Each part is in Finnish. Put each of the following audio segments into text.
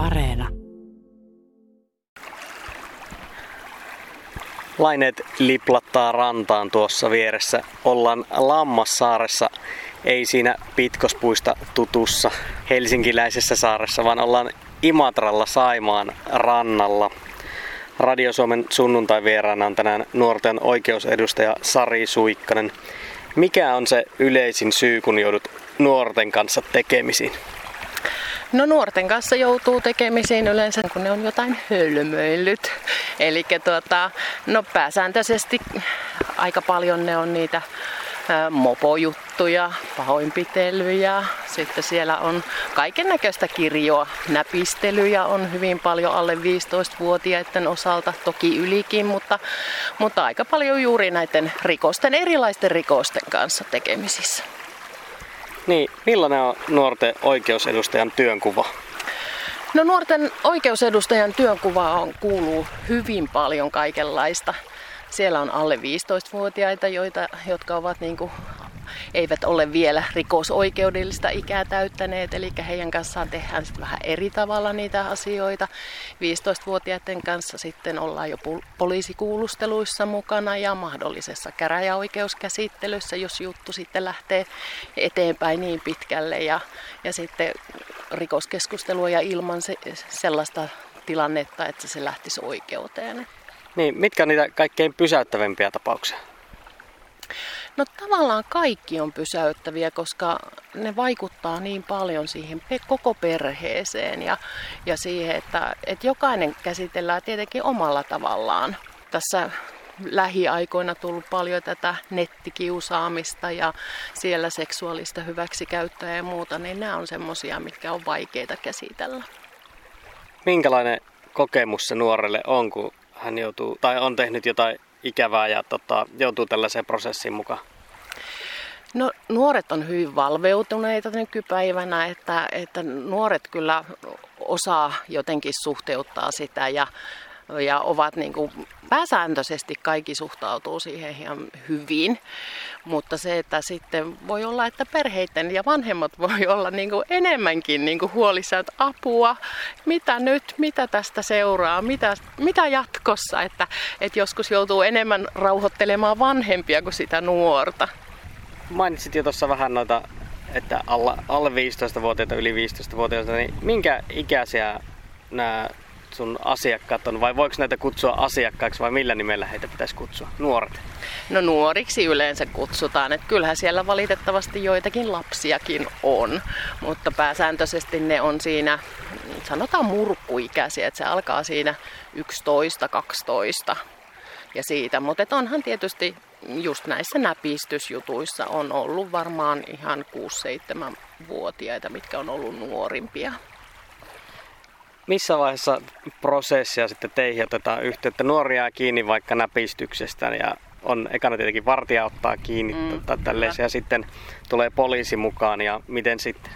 Areena. Laineet liplattaa rantaan tuossa vieressä. Ollaan Lammassaaressa, ei siinä Pitkospuista tutussa helsinkiläisessä saaressa, vaan ollaan Imatralla Saimaan rannalla. Radio Suomen sunnuntai vieraana on tänään nuorten oikeusedustaja Sari Suikkanen. Mikä on se yleisin syy, kun joudut nuorten kanssa tekemisiin? No nuorten kanssa joutuu tekemisiin yleensä, kun ne on jotain hölmöillyt. Eli tuota, no pääsääntöisesti aika paljon ne on niitä mopojuttuja, pahoinpitelyjä. Sitten siellä on kaiken näköistä kirjoa. Näpistelyjä on hyvin paljon alle 15-vuotiaiden osalta, toki ylikin, mutta, mutta aika paljon juuri näiden rikosten, erilaisten rikosten kanssa tekemisissä. Niin, millainen on nuorten oikeusedustajan työnkuva? No nuorten oikeusedustajan työnkuvaan kuuluu hyvin paljon kaikenlaista. Siellä on alle 15-vuotiaita, joita, jotka ovat niin kuin, eivät ole vielä rikosoikeudellista ikää täyttäneet, eli heidän kanssaan tehdään vähän eri tavalla niitä asioita. 15-vuotiaiden kanssa sitten ollaan jo poliisikuulusteluissa mukana ja mahdollisessa käräjäoikeuskäsittelyssä, jos juttu sitten lähtee eteenpäin niin pitkälle. Ja, ja sitten rikoskeskustelua ja ilman se, sellaista tilannetta, että se lähtisi oikeuteen. Niin, mitkä on niitä kaikkein pysäyttävimpiä tapauksia? No tavallaan kaikki on pysäyttäviä, koska ne vaikuttaa niin paljon siihen koko perheeseen ja, ja siihen, että, että jokainen käsitellään tietenkin omalla tavallaan. Tässä lähiaikoina tullut paljon tätä nettikiusaamista ja siellä seksuaalista hyväksikäyttöä ja muuta, niin nämä on semmoisia, mitkä on vaikeita käsitellä. Minkälainen kokemus se nuorelle on, kun hän joutuu, tai on tehnyt jotain ikävää ja tota, joutuu tällaiseen prosessiin mukaan? No nuoret on hyvin valveutuneita nykypäivänä, että, että nuoret kyllä osaa jotenkin suhteuttaa sitä ja ja ovat niin kuin, pääsääntöisesti kaikki suhtautuu siihen ihan hyvin. Mutta se, että sitten voi olla, että perheiden ja vanhemmat voi olla niin kuin enemmänkin niin kuin huolissaan, että apua, mitä nyt, mitä tästä seuraa, mitä, mitä jatkossa, että, että joskus joutuu enemmän rauhoittelemaan vanhempia kuin sitä nuorta. Mainitsit jo tuossa vähän noita, että alle, alle 15-vuotiaita, yli 15-vuotiaita, niin minkä ikäisiä nämä sun asiakkaat on, vai voiko näitä kutsua asiakkaiksi vai millä nimellä heitä pitäisi kutsua? Nuoret? No nuoriksi yleensä kutsutaan, että kyllähän siellä valitettavasti joitakin lapsiakin on, mutta pääsääntöisesti ne on siinä, sanotaan murkkuikäisiä, että se alkaa siinä 11-12 ja siitä, mutta onhan tietysti just näissä näpistysjutuissa on ollut varmaan ihan 6-7-vuotiaita, mitkä on ollut nuorimpia missä vaiheessa prosessia sitten teihin otetaan yhteyttä? Nuoria kiinni vaikka näpistyksestä ja on ekana tietenkin vartija ottaa kiinni mm, tota, ja sitten tulee poliisi mukaan ja miten sitten?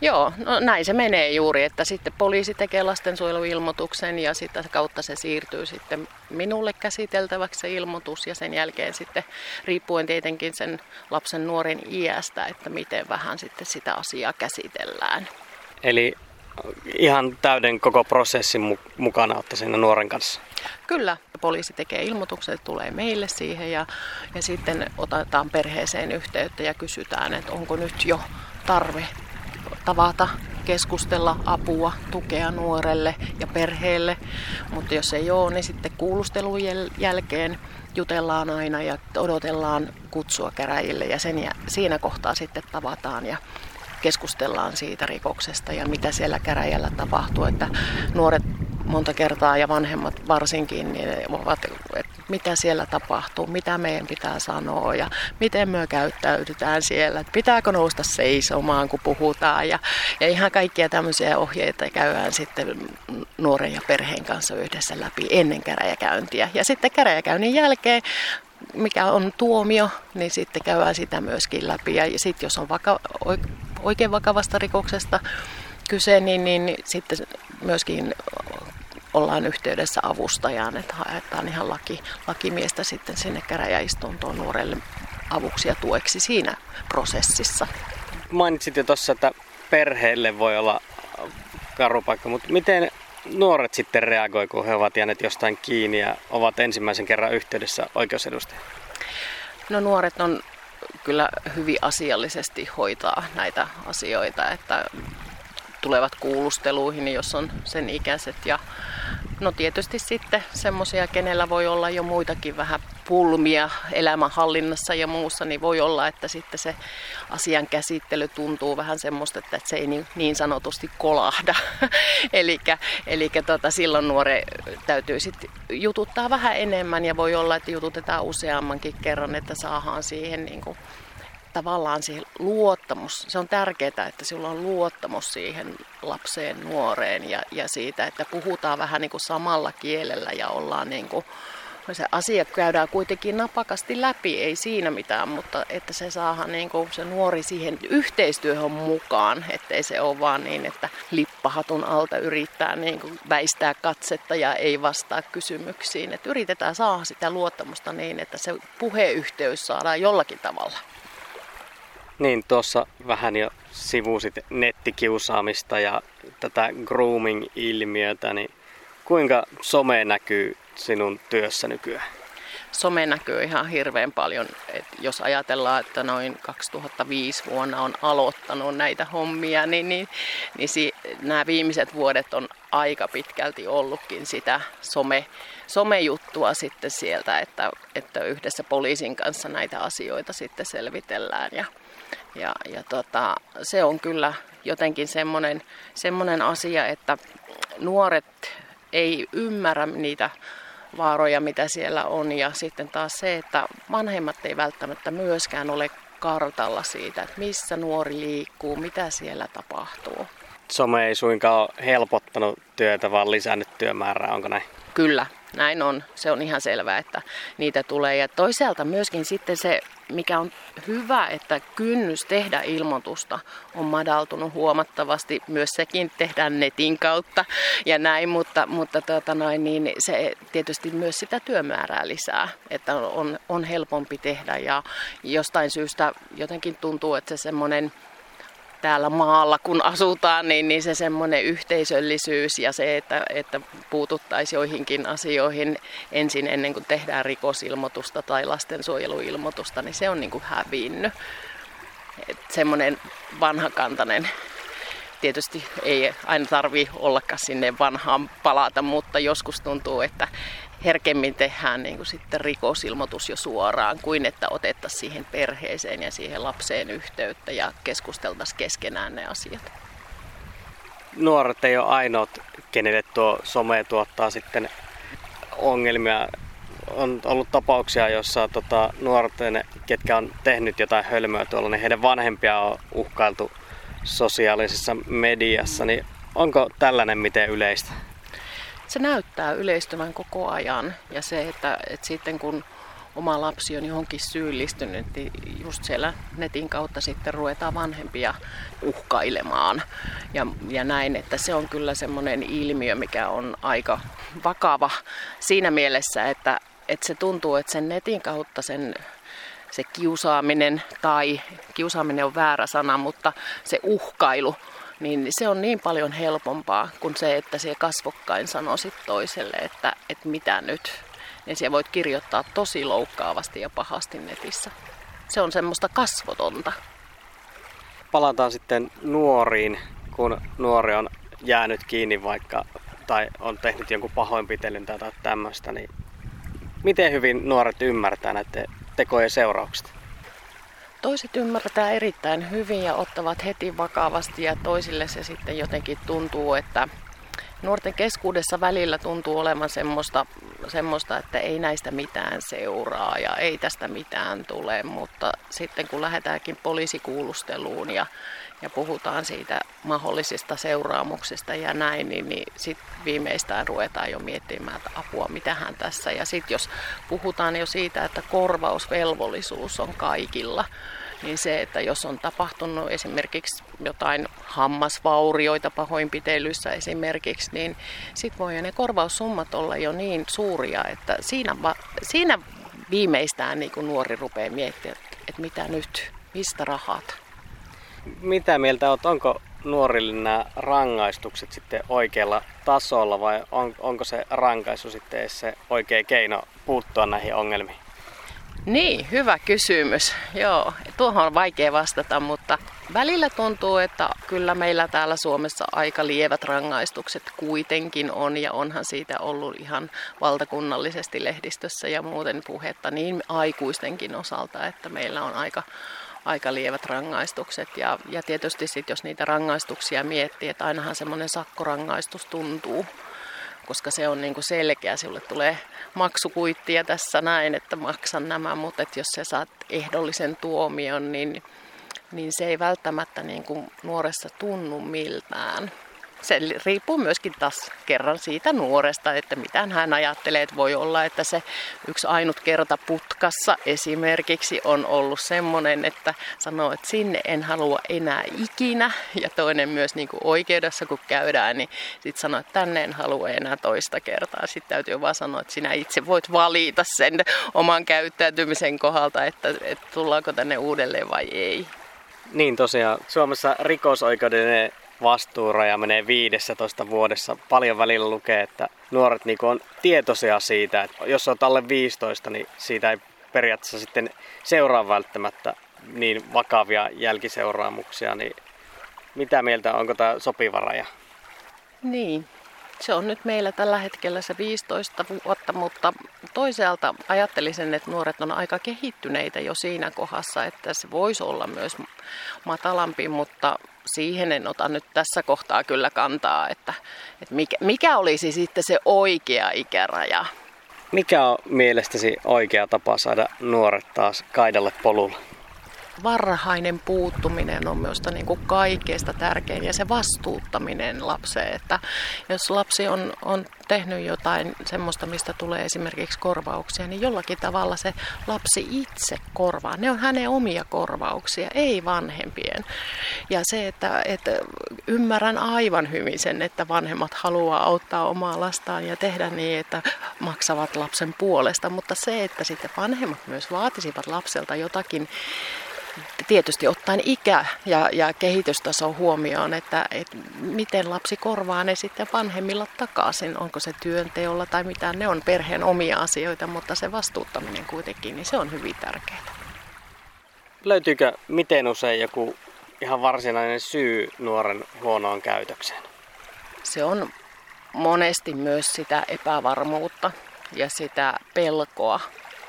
Joo, no näin se menee juuri, että sitten poliisi tekee lastensuojeluilmoituksen ja sitä kautta se siirtyy sitten minulle käsiteltäväksi se ilmoitus ja sen jälkeen sitten riippuen tietenkin sen lapsen nuoren iästä, että miten vähän sitten sitä asiaa käsitellään. Eli ihan täyden koko prosessin mukana olette siinä nuoren kanssa? Kyllä. Poliisi tekee ilmoitukset, tulee meille siihen ja, ja sitten otetaan perheeseen yhteyttä ja kysytään, että onko nyt jo tarve tavata, keskustella apua, tukea nuorelle ja perheelle. Mutta jos ei ole, niin sitten kuulustelun jälkeen jutellaan aina ja odotellaan kutsua käräjille ja sen, siinä kohtaa sitten tavataan ja keskustellaan siitä rikoksesta ja mitä siellä käräjällä tapahtuu. Että nuoret monta kertaa ja vanhemmat varsinkin niin ovat, että mitä siellä tapahtuu, mitä meidän pitää sanoa ja miten me käyttäydytään siellä, että pitääkö nousta seisomaan, kun puhutaan ja, ja ihan kaikkia tämmöisiä ohjeita käydään sitten nuoren ja perheen kanssa yhdessä läpi ennen käräjäkäyntiä. Ja sitten käräjäkäynnin jälkeen mikä on tuomio, niin sitten käydään sitä myöskin läpi. Ja sitten jos on vaka- oikein vakavasta rikoksesta kyse, niin, niin sitten myöskin ollaan yhteydessä avustajaan, että haetaan ihan laki, lakimiestä sitten sinne käräjäistuntoon nuorelle avuksi ja tueksi siinä prosessissa. Mainitsit jo tuossa, että perheelle voi olla karu paikka, mutta miten nuoret sitten reagoi, kun he ovat jääneet jostain kiinni ja ovat ensimmäisen kerran yhteydessä oikeusedustajaan? No nuoret on kyllä hyvin asiallisesti hoitaa näitä asioita, että tulevat kuulusteluihin, jos on sen ikäiset. Ja no tietysti sitten semmoisia, kenellä voi olla jo muitakin vähän pulmia elämänhallinnassa ja muussa, niin voi olla, että sitten se asian käsittely tuntuu vähän semmoista, että se ei niin, niin sanotusti kolahda. eli tota, silloin nuore täytyy sitten jututtaa vähän enemmän ja voi olla, että jututetaan useammankin kerran, että saadaan siihen niin kuin tavallaan siihen luottamus, se on tärkeää, että sinulla on luottamus siihen lapseen, nuoreen ja, ja siitä, että puhutaan vähän niin kuin samalla kielellä ja ollaan niin kuin, se asia käydään kuitenkin napakasti läpi, ei siinä mitään, mutta että se saadaan niin kuin se nuori siihen yhteistyöhön mukaan, ettei se ole vaan niin, että lippahatun alta yrittää niin kuin väistää katsetta ja ei vastaa kysymyksiin. Että yritetään saada sitä luottamusta niin, että se puheyhteys saadaan jollakin tavalla. Niin, tuossa vähän jo sivusit nettikiusaamista ja tätä grooming-ilmiötä, niin kuinka some näkyy sinun työssä nykyään? Some näkyy ihan hirveän paljon. Et jos ajatellaan, että noin 2005 vuonna on aloittanut näitä hommia, niin, niin, niin si, nämä viimeiset vuodet on aika pitkälti ollutkin sitä some, somejuttua sitten sieltä, että, että yhdessä poliisin kanssa näitä asioita sitten selvitellään. Ja, ja, ja tota, se on kyllä jotenkin semmoinen, semmoinen asia, että nuoret ei ymmärrä niitä vaaroja, mitä siellä on. Ja sitten taas se, että vanhemmat ei välttämättä myöskään ole kartalla siitä, että missä nuori liikkuu, mitä siellä tapahtuu. Some ei suinkaan ole helpottanut työtä, vaan lisännyt työmäärää, onko näin? Kyllä, näin on. Se on ihan selvää, että niitä tulee. Ja toisaalta myöskin sitten se, mikä on hyvä, että kynnys tehdä ilmoitusta on madaltunut huomattavasti. Myös sekin tehdään netin kautta ja näin, mutta, mutta tota noin, niin se tietysti myös sitä työmäärää lisää, että on, on helpompi tehdä ja jostain syystä jotenkin tuntuu, että se semmoinen täällä maalla kun asutaan, niin, niin se semmoinen yhteisöllisyys ja se, että, että puututtaisiin joihinkin asioihin ensin ennen kuin tehdään rikosilmoitusta tai lastensuojeluilmoitusta, niin se on niin kuin hävinnyt. Et semmoinen vanhakantainen tietysti ei aina tarvi ollakaan sinne vanhaan palata, mutta joskus tuntuu, että herkemmin tehdään niin kuin sitten rikosilmoitus jo suoraan, kuin että otettaisiin siihen perheeseen ja siihen lapseen yhteyttä ja keskusteltaisiin keskenään ne asiat. Nuoret ei ole ainoat, kenelle tuo some tuottaa sitten ongelmia. On ollut tapauksia, joissa tota, nuorten, ketkä on tehnyt jotain hölmöä tuolla, niin heidän vanhempia on uhkailtu sosiaalisessa mediassa. Niin onko tällainen miten yleistä? Se näyttää yleistyvän koko ajan. Ja se, että, että sitten kun oma lapsi on johonkin syyllistynyt, niin just siellä netin kautta sitten ruvetaan vanhempia uhkailemaan. Ja, ja näin, että se on kyllä semmoinen ilmiö, mikä on aika vakava siinä mielessä, että, että se tuntuu, että sen netin kautta sen se kiusaaminen tai kiusaaminen on väärä sana, mutta se uhkailu niin se on niin paljon helpompaa kuin se, että se kasvokkain sanoisit toiselle, että, että mitä nyt. Niin siellä voit kirjoittaa tosi loukkaavasti ja pahasti netissä. Se on semmoista kasvotonta. Palataan sitten nuoriin, kun nuori on jäänyt kiinni vaikka tai on tehnyt jonkun pahoinpitelyn tai tämmöistä, niin miten hyvin nuoret ymmärtää näiden tekojen seuraukset? Toiset ymmärtää erittäin hyvin ja ottavat heti vakavasti ja toisille se sitten jotenkin tuntuu, että nuorten keskuudessa välillä tuntuu olevan semmoista, semmoista, että ei näistä mitään seuraa ja ei tästä mitään tule, mutta sitten kun lähdetäänkin poliisikuulusteluun ja, ja puhutaan siitä mahdollisista seuraamuksista ja näin, niin, niin sitten viimeistään ruvetaan jo miettimään, että apua, mitähän tässä. Ja sitten jos puhutaan jo siitä, että korvausvelvollisuus on kaikilla, niin se, että jos on tapahtunut esimerkiksi jotain hammasvaurioita pahoinpitelyissä esimerkiksi, niin sitten voi ne korvaussummat olla jo niin suuria, että siinä, va- siinä viimeistään niin kuin nuori rupeaa miettimään, että, että mitä nyt, mistä rahat. Mitä mieltä olet, onko nuorille nämä rangaistukset sitten oikealla tasolla vai on, onko se rankaisu sitten se oikea keino puuttua näihin ongelmiin? Niin, hyvä kysymys. Joo, tuohon on vaikea vastata, mutta välillä tuntuu, että kyllä meillä täällä Suomessa aika lievät rangaistukset kuitenkin on ja onhan siitä ollut ihan valtakunnallisesti lehdistössä ja muuten puhetta niin aikuistenkin osalta, että meillä on aika aika lievät rangaistukset. Ja, ja tietysti sitten, jos niitä rangaistuksia miettii, että ainahan semmoinen sakkorangaistus tuntuu, koska se on niin kuin selkeä. Sinulle tulee maksukuittia tässä näin, että maksan nämä, mutta että jos sä saat ehdollisen tuomion, niin, niin se ei välttämättä niin kuin nuoressa tunnu miltään se riippuu myöskin taas kerran siitä nuoresta, että mitä hän ajattelee, että voi olla, että se yksi ainut kerta putkassa esimerkiksi on ollut semmoinen, että sanoo, että sinne en halua enää ikinä. Ja toinen myös niin kuin oikeudessa, kun käydään, niin sitten sanoo, että tänne en halua enää toista kertaa. Sitten täytyy vaan sanoa, että sinä itse voit valita sen oman käyttäytymisen kohdalta, että, että tullaanko tänne uudelleen vai ei. Niin tosiaan, Suomessa rikosoikeudellinen vastuuraja menee 15 vuodessa. Paljon välillä lukee, että nuoret niin on tietoisia siitä, että jos on alle 15, niin siitä ei periaatteessa sitten seuraa välttämättä niin vakavia jälkiseuraamuksia, niin mitä mieltä, onko tämä sopiva raja? Niin, se on nyt meillä tällä hetkellä se 15 vuotta, mutta toisaalta ajattelisin, että nuoret on aika kehittyneitä jo siinä kohdassa, että se voisi olla myös matalampi, mutta siihen en ota nyt tässä kohtaa kyllä kantaa, että, että mikä, mikä olisi sitten se oikea ikäraja. Mikä on mielestäsi oikea tapa saada nuoret taas kaidalle polulle? Varhainen puuttuminen on minusta niin kuin kaikkeista tärkein ja se vastuuttaminen lapseen. Että jos lapsi on, on tehnyt jotain semmoista, mistä tulee esimerkiksi korvauksia, niin jollakin tavalla se lapsi itse korvaa. Ne on hänen omia korvauksia, ei vanhempien. Ja se, että, että ymmärrän aivan hyvin sen, että vanhemmat haluaa auttaa omaa lastaan ja tehdä niin, että maksavat lapsen puolesta, mutta se, että sitten vanhemmat myös vaatisivat lapselta jotakin tietysti ottaen ikä ja, ja kehitystaso huomioon, että, että miten lapsi korvaa ne sitten vanhemmilla takaisin. Onko se työnteolla tai mitä, ne on perheen omia asioita, mutta se vastuuttaminen kuitenkin, niin se on hyvin tärkeää. Löytyykö miten usein joku ihan varsinainen syy nuoren huonoon käytökseen? Se on monesti myös sitä epävarmuutta ja sitä pelkoa,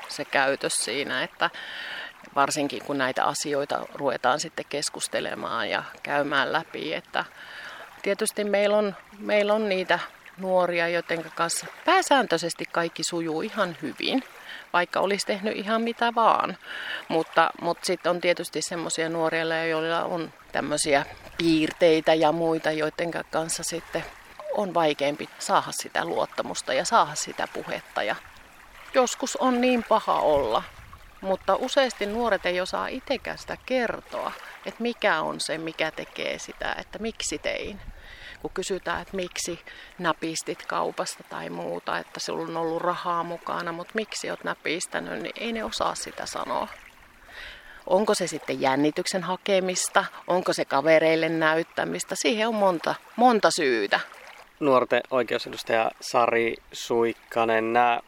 se käytös siinä, että varsinkin kun näitä asioita ruvetaan sitten keskustelemaan ja käymään läpi. Että tietysti meillä on, meillä on niitä nuoria, joiden kanssa pääsääntöisesti kaikki sujuu ihan hyvin, vaikka olisi tehnyt ihan mitä vaan. Mutta, mutta sitten on tietysti semmoisia nuoria, joilla on tämmöisiä piirteitä ja muita, joiden kanssa sitten on vaikeampi saada sitä luottamusta ja saada sitä puhetta. Ja joskus on niin paha olla, mutta useasti nuoret ei osaa itsekään sitä kertoa, että mikä on se, mikä tekee sitä, että miksi tein. Kun kysytään, että miksi napistit kaupasta tai muuta, että sulla on ollut rahaa mukana, mutta miksi olet napistänyt, niin ei ne osaa sitä sanoa. Onko se sitten jännityksen hakemista, onko se kavereille näyttämistä, siihen on monta, monta syytä. Nuorten oikeusedustaja Sari Suikkanen, nämä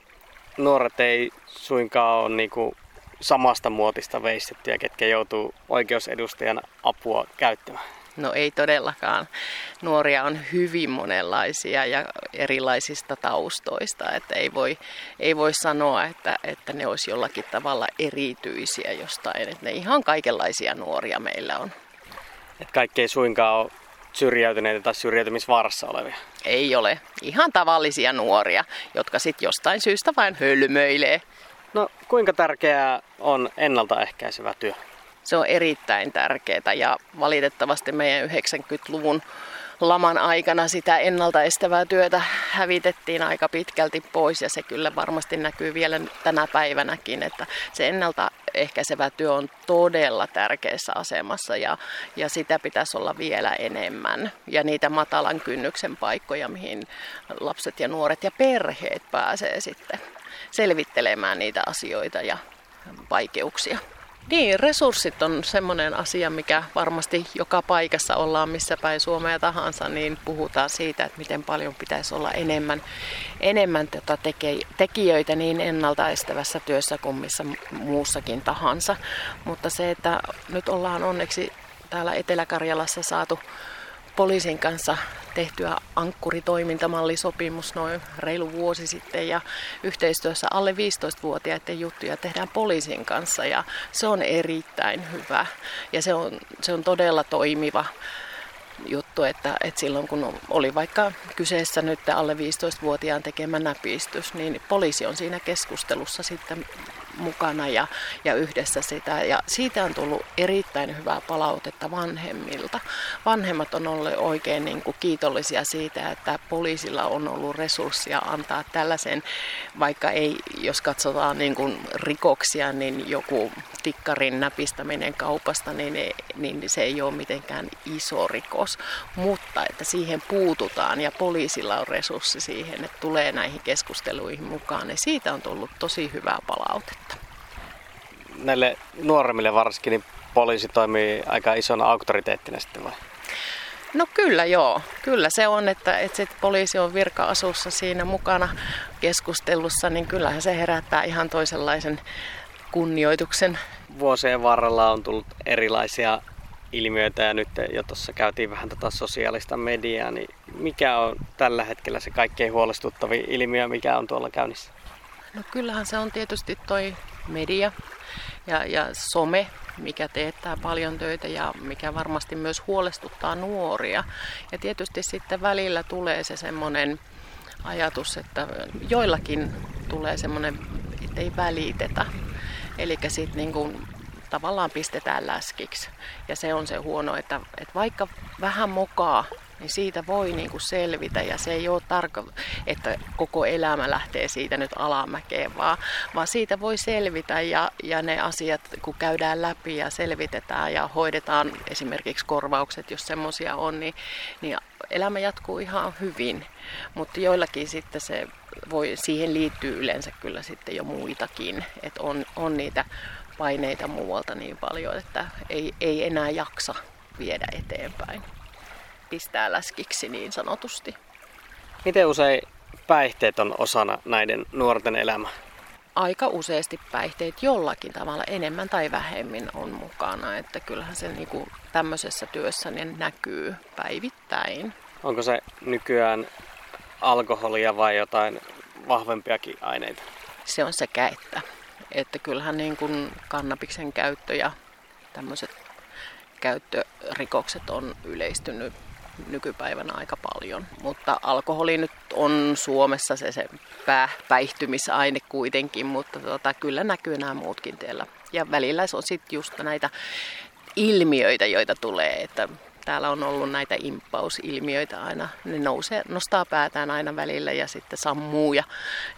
nuoret ei suinkaan ole kuin samasta muotista veistettyjä, ketkä joutuu oikeusedustajan apua käyttämään? No ei todellakaan. Nuoria on hyvin monenlaisia ja erilaisista taustoista, että ei voi, ei voi sanoa, että, että ne olisi jollakin tavalla erityisiä jostain. Että ne ihan kaikenlaisia nuoria meillä on. Että kaikki ei suinkaan ole syrjäytyneitä tai syrjäytymisvaarassa olevia? Ei ole. Ihan tavallisia nuoria, jotka sitten jostain syystä vain hölmöilee No kuinka tärkeää on ennaltaehkäisevä työ? Se on erittäin tärkeää ja valitettavasti meidän 90-luvun laman aikana sitä ennaltaestävää työtä hävitettiin aika pitkälti pois ja se kyllä varmasti näkyy vielä tänä päivänäkin, että se ennaltaehkäisevä työ on todella tärkeässä asemassa ja, ja sitä pitäisi olla vielä enemmän. Ja niitä matalan kynnyksen paikkoja, mihin lapset ja nuoret ja perheet pääsee sitten selvittelemään niitä asioita ja vaikeuksia. Niin, resurssit on semmoinen asia, mikä varmasti joka paikassa ollaan, missä päin Suomea tahansa, niin puhutaan siitä, että miten paljon pitäisi olla enemmän, enemmän tota tekijöitä niin ennaltaestävässä työssä kuin missä muussakin tahansa. Mutta se, että nyt ollaan onneksi täällä Etelä-Karjalassa saatu poliisin kanssa tehtyä ankkuritoimintamallisopimus noin reilu vuosi sitten ja yhteistyössä alle 15-vuotiaiden juttuja tehdään poliisin kanssa ja se on erittäin hyvä. Ja se on, se on todella toimiva juttu, että, että silloin kun oli vaikka kyseessä nyt alle 15-vuotiaan tekemä näpistys, niin poliisi on siinä keskustelussa sitten mukana ja, ja yhdessä sitä. Ja siitä on tullut erittäin hyvää palautetta vanhemmilta. Vanhemmat on olleet oikein niin kuin kiitollisia siitä, että poliisilla on ollut resursseja antaa tällaisen, vaikka ei, jos katsotaan niin kuin rikoksia, niin joku tikkarin näpistäminen kaupasta, niin, niin se ei ole mitenkään iso rikos. Mutta että siihen puututaan ja poliisilla on resurssi siihen, että tulee näihin keskusteluihin mukaan, niin siitä on tullut tosi hyvää palautetta. Näille nuoremmille varsinkin, niin poliisi toimii aika isona auktoriteettina sitten vai? No kyllä joo, kyllä se on, että, että sit poliisi on virka-asussa siinä mukana keskustelussa, niin kyllähän se herättää ihan toisenlaisen kunnioituksen. Vuosien varrella on tullut erilaisia ilmiöitä ja nyt jo tuossa käytiin vähän tätä sosiaalista mediaa, niin mikä on tällä hetkellä se kaikkein huolestuttavin ilmiö, mikä on tuolla käynnissä? No kyllähän se on tietysti toi media ja, ja some, mikä teettää paljon töitä ja mikä varmasti myös huolestuttaa nuoria. Ja tietysti sitten välillä tulee se semmoinen ajatus, että joillakin tulee semmoinen, että ei välitetä. Eli sitten niin kuin tavallaan pistetään läskiksi. Ja se on se huono, että, että vaikka vähän mokaa, niin siitä voi niin kuin selvitä ja se ei ole tarko, että koko elämä lähtee siitä nyt alamäkeen, vaan, vaan siitä voi selvitä ja, ja ne asiat kun käydään läpi ja selvitetään ja hoidetaan esimerkiksi korvaukset, jos semmoisia on, niin, niin elämä jatkuu ihan hyvin. Mutta joillakin sitten se voi, siihen liittyy yleensä kyllä sitten jo muitakin, että on, on niitä paineita muualta niin paljon, että ei, ei enää jaksa viedä eteenpäin. Pistää läskiksi niin sanotusti. Miten usein päihteet on osana näiden nuorten elämää? Aika useasti päihteet jollakin tavalla enemmän tai vähemmin on mukana, että kyllähän se niin kuin tämmöisessä työssä niin näkyy päivittäin. Onko se nykyään alkoholia vai jotain vahvempiakin aineita? Se on sekä että. Että kyllähän niin kuin kannabiksen käyttö ja tämmöiset käyttörikokset on yleistynyt nykypäivänä aika paljon. Mutta alkoholi nyt on Suomessa se, se pää, päihtymisaine kuitenkin, mutta tota, kyllä näkyy nämä muutkin teillä. Ja välillä se on sitten just näitä ilmiöitä, joita tulee, että täällä on ollut näitä impausilmiöitä aina. Ne nousee, nostaa päätään aina välillä ja sitten sammuu ja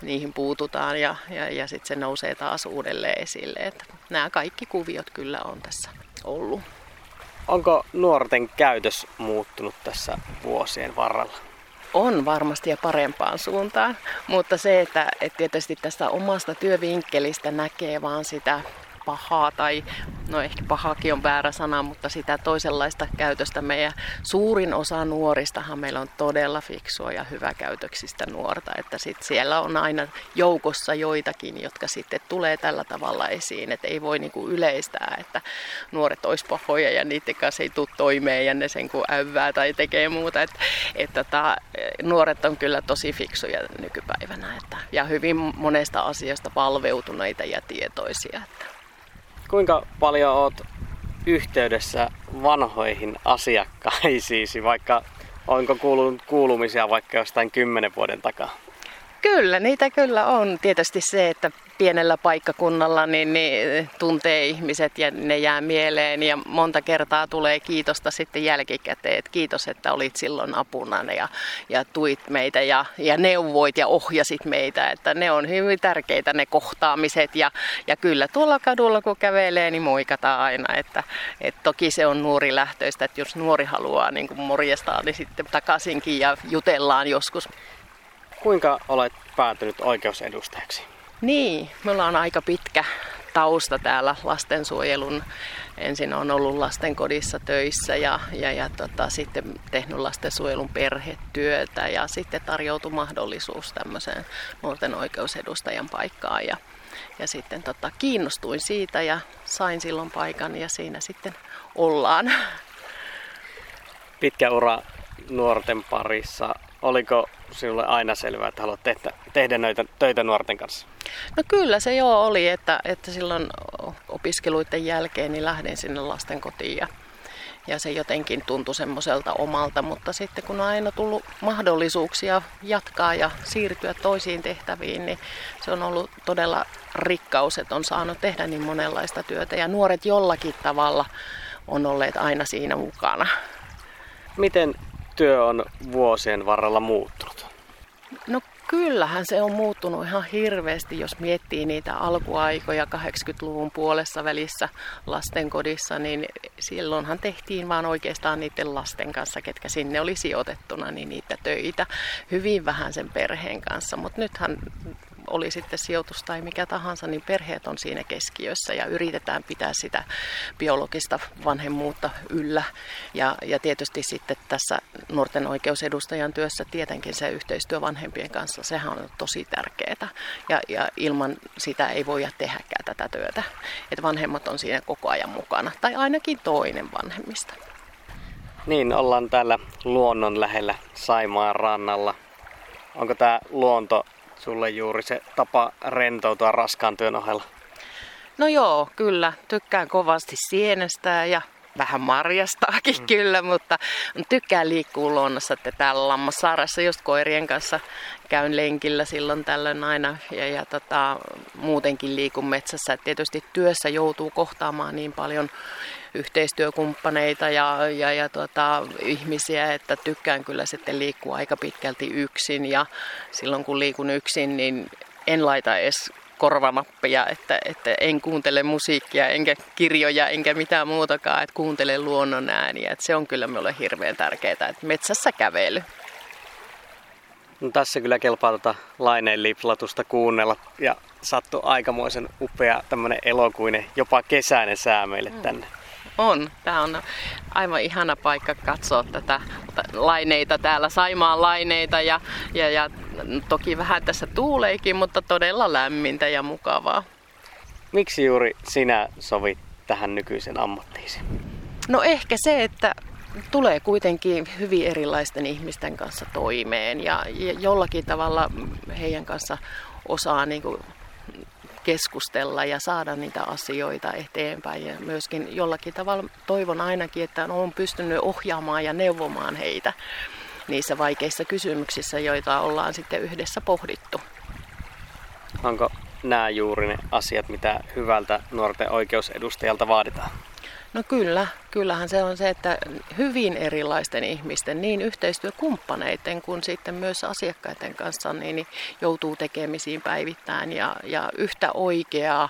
niihin puututaan ja, ja, ja sitten se nousee taas uudelleen esille. Että nämä kaikki kuviot kyllä on tässä ollut. Onko nuorten käytös muuttunut tässä vuosien varrella? On varmasti ja parempaan suuntaan, mutta se, että, että tietysti tästä omasta työvinkkelistä näkee vaan sitä pahaa tai no ehkä pahakin on väärä sana, mutta sitä toisenlaista käytöstä meidän suurin osa nuoristahan meillä on todella fiksua ja hyväkäytöksistä nuorta, että sit siellä on aina joukossa joitakin, jotka sitten tulee tällä tavalla esiin, että ei voi niinku yleistää, että nuoret olisi pahoja ja niiden kanssa ei tule toimeen ja ne sen kun äyvää tai tekee muuta, että, että tota, nuoret on kyllä tosi fiksuja nykypäivänä että, ja hyvin monesta asiasta valveutuneita ja tietoisia. Että. Kuinka paljon oot yhteydessä vanhoihin asiakkaisiisi, vaikka onko kuulunut kuulumisia vaikka jostain kymmenen vuoden takaa? Kyllä, niitä kyllä on. Tietysti se, että pienellä paikkakunnalla niin, niin tuntee ihmiset ja ne jää mieleen ja monta kertaa tulee kiitosta sitten jälkikäteen, että kiitos, että olit silloin apuna ja, ja tuit meitä ja, ja neuvoit ja ohjasit meitä, että ne on hyvin tärkeitä ne kohtaamiset ja, ja kyllä tuolla kadulla kun kävelee, niin moikataan aina, että, että toki se on nuori lähtöistä, että jos nuori haluaa niin kuin morjestaa, niin sitten takaisinkin ja jutellaan joskus. Kuinka olet päätynyt oikeusedustajaksi? Niin, me ollaan aika pitkä, tausta täällä lastensuojelun. Ensin on ollut lastenkodissa töissä ja, ja, ja tota, sitten tehnyt lastensuojelun perhetyötä ja sitten tarjoutui mahdollisuus tämmöiseen nuorten oikeusedustajan paikkaan. Ja, ja sitten tota, kiinnostuin siitä ja sain silloin paikan ja siinä sitten ollaan. Pitkä ura nuorten parissa. Oliko sinulle aina selvää, että haluat tehdä, tehdä noita töitä nuorten kanssa? No kyllä se joo oli, että, että silloin opiskeluiden jälkeen niin lähdin sinne lasten kotiin ja, ja se jotenkin tuntui semmoiselta omalta, mutta sitten kun on aina tullut mahdollisuuksia jatkaa ja siirtyä toisiin tehtäviin, niin se on ollut todella rikkaus, että on saanut tehdä niin monenlaista työtä ja nuoret jollakin tavalla on olleet aina siinä mukana. Miten työ on vuosien varrella muuttunut? No kyllähän se on muuttunut ihan hirveästi, jos miettii niitä alkuaikoja 80-luvun puolessa välissä lastenkodissa, niin silloinhan tehtiin vaan oikeastaan niiden lasten kanssa, ketkä sinne oli sijoitettuna, niin niitä töitä. Hyvin vähän sen perheen kanssa, mutta nythän oli sitten sijoitus tai mikä tahansa, niin perheet on siinä keskiössä ja yritetään pitää sitä biologista vanhemmuutta yllä. Ja, ja tietysti sitten tässä nuorten oikeusedustajan työssä tietenkin se yhteistyö vanhempien kanssa, sehän on tosi tärkeää. Ja, ja ilman sitä ei voi tehdäkään tätä työtä. Että vanhemmat on siinä koko ajan mukana, tai ainakin toinen vanhemmista. Niin, ollaan täällä luonnon lähellä Saimaan rannalla. Onko tämä luonto sulle juuri se tapa rentoutua raskaan työn ohella? No joo, kyllä. Tykkään kovasti sienestää ja vähän marjastaakin mm. kyllä, mutta tykkään liikkua luonnossa, että täällä Lammassaarassa just koirien kanssa käyn lenkillä silloin tällöin aina ja, ja tota, muutenkin liikun metsässä. Et tietysti työssä joutuu kohtaamaan niin paljon yhteistyökumppaneita ja, ja, ja tota, ihmisiä, että tykkään kyllä sitten liikkua aika pitkälti yksin ja silloin kun liikun yksin, niin en laita edes korvanappia, että, että en kuuntele musiikkia enkä kirjoja enkä mitään muutakaan, että kuuntelen luonnon ääniä. Että se on kyllä minulle hirveän tärkeää, että metsässä kävely. No, tässä kyllä kelpaa tuota laineen liplatusta kuunnella ja sattu aikamoisen upea tämmöinen elokuinen, jopa kesäinen sää meille mm. tänne. On. Tämä on aivan ihana paikka katsoa tätä laineita täällä, Saimaan laineita ja, ja, ja toki vähän tässä tuuleikin, mutta todella lämmintä ja mukavaa. Miksi juuri sinä sovit tähän nykyisen ammattiisi? No ehkä se, että tulee kuitenkin hyvin erilaisten ihmisten kanssa toimeen ja, jollakin tavalla heidän kanssa osaa niin kuin keskustella ja saada niitä asioita eteenpäin. Ja myöskin jollakin tavalla toivon ainakin, että olen pystynyt ohjaamaan ja neuvomaan heitä niissä vaikeissa kysymyksissä, joita ollaan sitten yhdessä pohdittu. Onko nämä juuri ne asiat, mitä hyvältä nuorten oikeusedustajalta vaaditaan? No kyllä, kyllähän se on se, että hyvin erilaisten ihmisten, niin yhteistyökumppaneiden kuin sitten myös asiakkaiden kanssa, niin joutuu tekemisiin päivittäin ja, ja yhtä oikeaa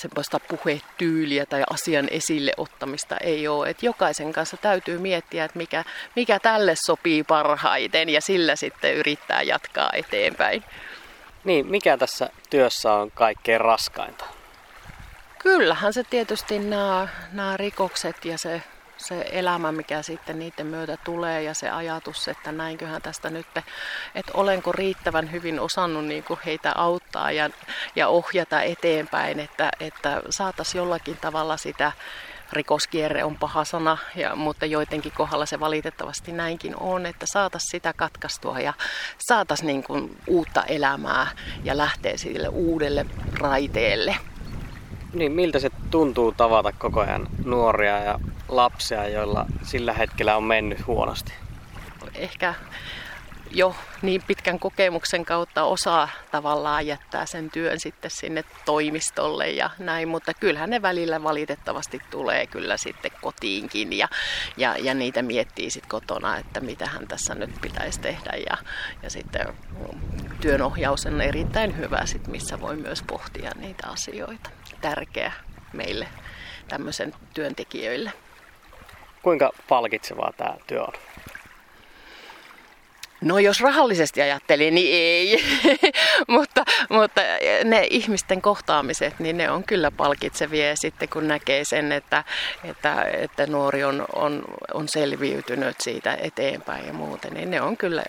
semmoista puhetyyliä tai asian esille ottamista ei ole. Että jokaisen kanssa täytyy miettiä, että mikä, mikä tälle sopii parhaiten ja sillä sitten yrittää jatkaa eteenpäin. Niin, mikä tässä työssä on kaikkein raskainta? Kyllähän se tietysti nämä, nämä rikokset ja se, se elämä, mikä sitten niiden myötä tulee ja se ajatus, että näinköhän tästä nyt, että olenko riittävän hyvin osannut niin kuin heitä auttaa ja, ja ohjata eteenpäin, että, että saataisiin jollakin tavalla sitä rikoskierre on paha sana, ja, mutta joidenkin kohdalla se valitettavasti näinkin on, että saataisiin sitä katkaistua ja saataisiin niin uutta elämää ja lähteä sille uudelle raiteelle. Niin, miltä se tuntuu tavata koko ajan nuoria ja lapsia, joilla sillä hetkellä on mennyt huonosti? Ehkä jo niin pitkän kokemuksen kautta osaa tavallaan jättää sen työn sitten sinne toimistolle ja näin, mutta kyllähän ne välillä valitettavasti tulee kyllä sitten kotiinkin ja, ja, ja niitä miettii sitten kotona, että mitä hän tässä nyt pitäisi tehdä ja, ja sitten työnohjaus on erittäin hyvä sit, missä voi myös pohtia niitä asioita. Tärkeä meille tämmöisen työntekijöille. Kuinka palkitsevaa tämä työ on? No jos rahallisesti ajattelin, niin ei. mutta, mutta ne ihmisten kohtaamiset, niin ne on kyllä palkitsevia sitten kun näkee sen, että, että, että nuori on, on, on selviytynyt siitä eteenpäin ja muuten, niin ne on kyllä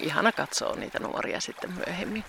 ihana katsoa niitä nuoria sitten myöhemmin.